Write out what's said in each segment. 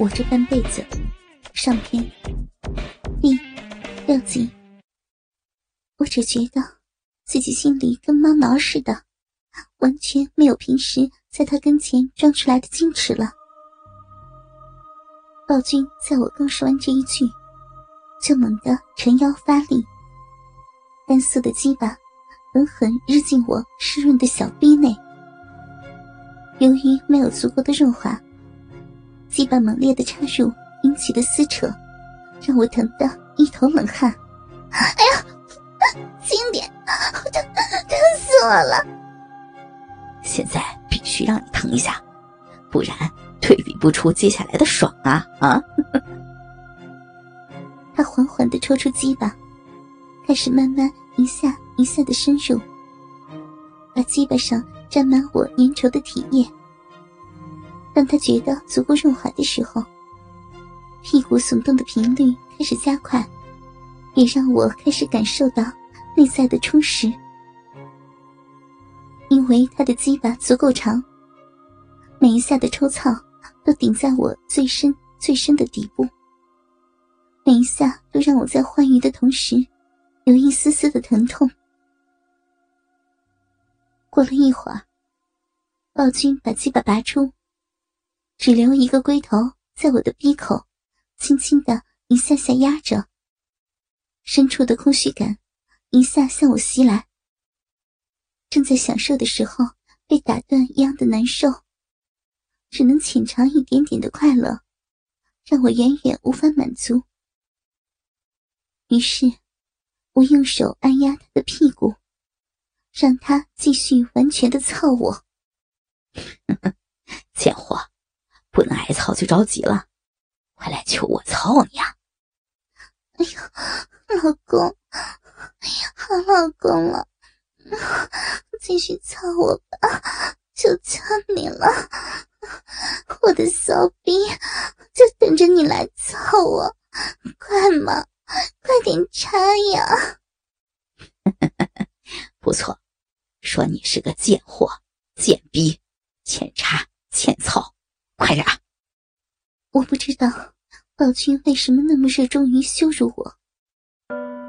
我这半辈子，上篇第六集。我只觉得自己心里跟猫挠似的，完全没有平时在他跟前装出来的矜持了。暴君在我刚说完这一句，就猛地沉腰发力，干涩的鸡巴狠狠日进我湿润的小臂内。由于没有足够的润滑。鸡巴猛烈的插入引起的撕扯，让我疼得一头冷汗。哎呀，轻点，疼疼死我了！现在必须让你疼一下，不然对比不出接下来的爽啊啊！他缓缓的抽出鸡巴，开始慢慢一下一下的深入，把鸡巴上沾满我粘稠的体液。当他觉得足够润滑的时候，屁股耸动的频率开始加快，也让我开始感受到内在的充实。因为他的鸡巴足够长，每一下的抽操都顶在我最深最深的底部，每一下都让我在欢愉的同时，有一丝丝的疼痛。过了一会儿，暴君把鸡巴拔出。只留一个龟头在我的鼻口，轻轻的一下下压着。深处的空虚感一下向我袭来。正在享受的时候被打断一样的难受，只能浅尝一点点的快乐，让我远远无法满足。于是，我用手按压他的屁股，让他继续完全的操我。不能挨操就着急了，快来求我操你啊！哎呀，老公，好老公了，继续操我吧，求求你了，我的骚逼就等着你来操我，快嘛，快点插呀！不错，说你是个贱货、贱逼，欠插、欠操。快点！我不知道宝君为什么那么热衷于羞辱我。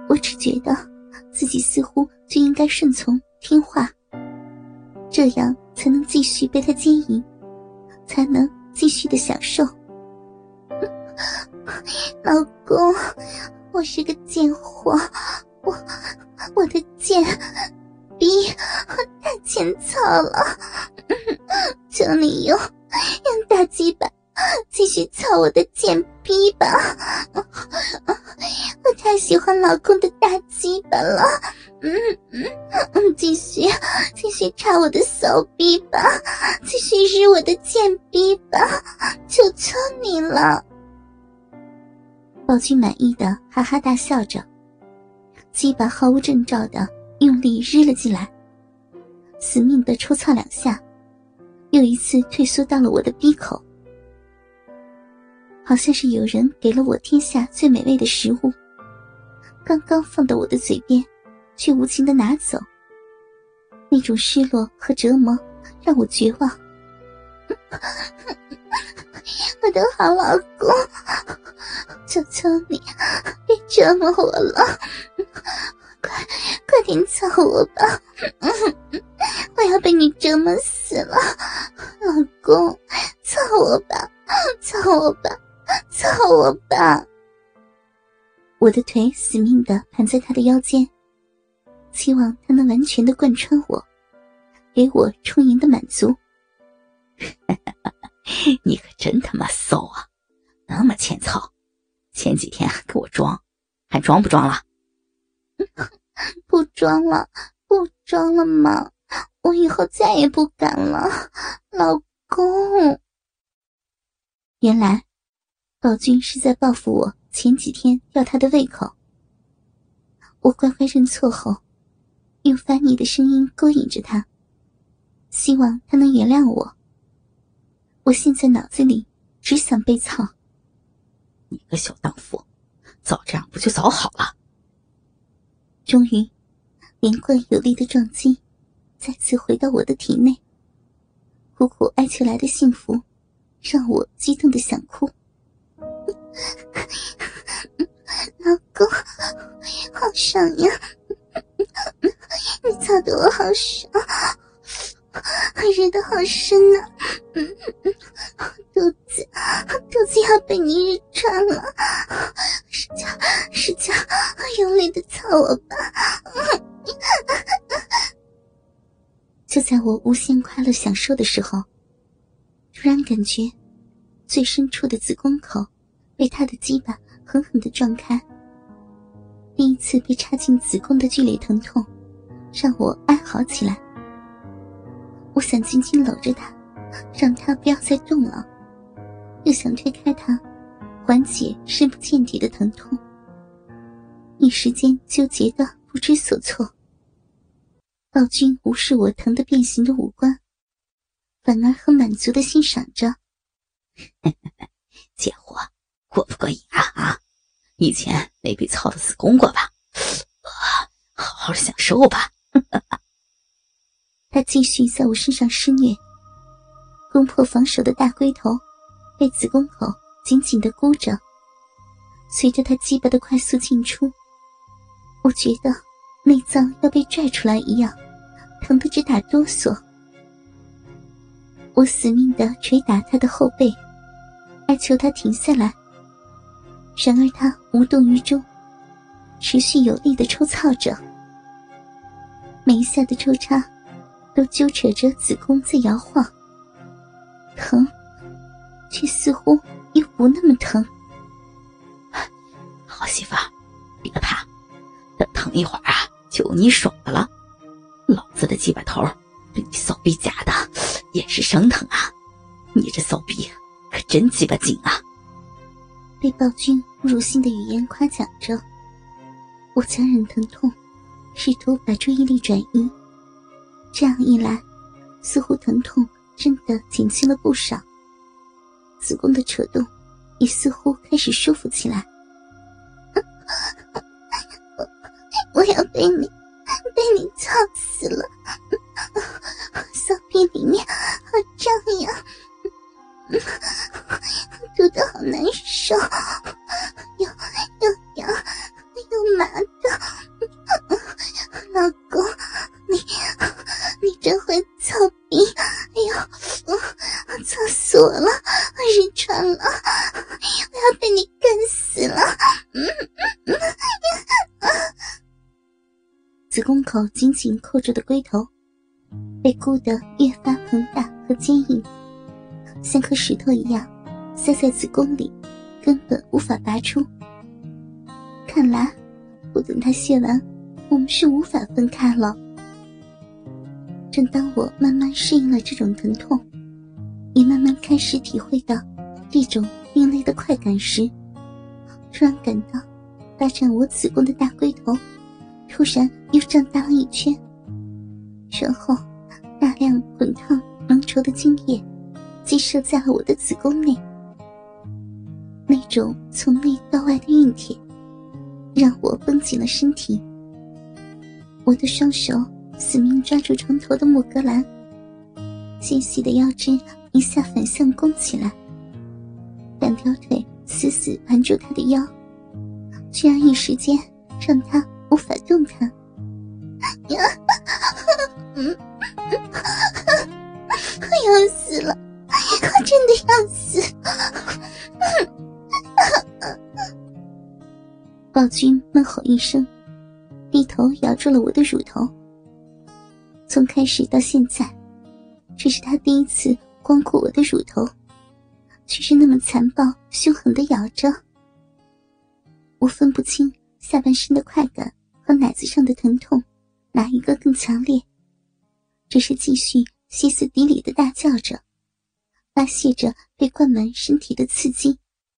我只觉得自己似乎就应该顺从听话，这样才能继续被他经营，才能继续的享受。老公，我是个贱货，我我的贱逼太欠操了，求你用。用大鸡巴继续操我的贱逼吧！我太喜欢老公的大鸡巴了。嗯嗯嗯，继续继续插我的骚逼吧，继续日我的贱逼吧，求求你了！宝君满意的哈哈大笑着，鸡巴毫无征兆的用力日了进来，死命的抽操两下。又一次退缩到了我的鼻口，好像是有人给了我天下最美味的食物，刚刚放到我的嘴边，却无情的拿走。那种失落和折磨让我绝望。我的好老公，求求你别折磨我了，快快点走我吧！我要被你折磨死了，老公，操我吧，操我吧，操我吧！我的腿死命的盘在他的腰间，希望他能完全的贯穿我，给我充盈的满足。你可真他妈骚啊，那么欠操！前几天还给我装，还装不装了？不装了，不装了吗？我以后再也不敢了，老公。原来，宝君是在报复我前几天吊他的胃口。我乖乖认错后，用烦你的声音勾引着他，希望他能原谅我。我现在脑子里只想被操。你个小荡妇，早这样不就早好了？终于，连贯有力的撞击。再次回到我的体内，苦苦哀求来的幸福，让我激动的想哭。老公，好爽呀！你操的我好爽，我忍的好深啊！肚子，肚子要被你日穿了！使劲，使劲，用力的操我吧！就在我无限快乐享受的时候，突然感觉最深处的子宫口被他的鸡巴狠狠的撞开。第一次被插进子宫的剧烈疼痛，让我哀嚎起来。我想紧紧搂着他，让他不要再动了，又想推开他，缓解深不见底的疼痛。一时间纠结的不知所措。暴君无视我疼得变形的五官，反而很满足的欣赏着：“ 贱货，过不过瘾啊？啊，以前没被操的子宫过吧？好好享受吧。”他继续在我身上施虐，攻破防守的大龟头被子宫口紧紧的箍着。随着他鸡巴的快速进出，我觉得内脏要被拽出来一样，疼得直打哆嗦。我死命的捶打他的后背，哀求他停下来。然而他无动于衷，持续有力的抽操着，每一下的抽插。都揪扯着子宫在摇晃，疼，却似乎又不那么疼。好媳妇，别怕，等疼一会儿，就你爽的了。老子的鸡巴头被你骚逼夹的，也是生疼啊！你这骚逼可真鸡巴紧啊！被暴君侮辱性的语言夸奖着，我强忍疼痛，试图把注意力转移。这样一来，似乎疼痛真的减轻了不少。子宫的扯动也似乎开始舒服起来。我要被你被你操死了！骚逼里面好胀呀，堵得好难受，又又痒又麻的，老公你。你真会操逼！哎呦，操死我了！日穿了，我要被你口紧紧扣住的龟头，被箍得越发膨大和坚硬，像颗石头一样塞在子宫里，根本无法拔出。看来，不等他泄完，我们是无法分开了。正当我慢慢适应了这种疼痛，也慢慢开始体会到这种另类的快感时，突然感到霸占我子宫的大龟头突然又胀大了一圈，然后大量滚烫浓稠的精液激射在了我的子宫内。那种从内到外的熨帖让我绷紧了身体，我的双手。死命抓住床头的木格栏，纤细的腰肢一下反向弓起来，两条腿死死盘住他的腰，这样一时间让他无法动弹。呀，嗯，要死了，我真的要死！暴君闷吼一声，低头咬住了我的乳头。从开始到现在，这是他第一次光顾我的乳头，却是那么残暴凶狠的咬着。我分不清下半身的快感和奶子上的疼痛哪一个更强烈，只是继续歇斯底里的大叫着，发泄着被灌满身体的刺激。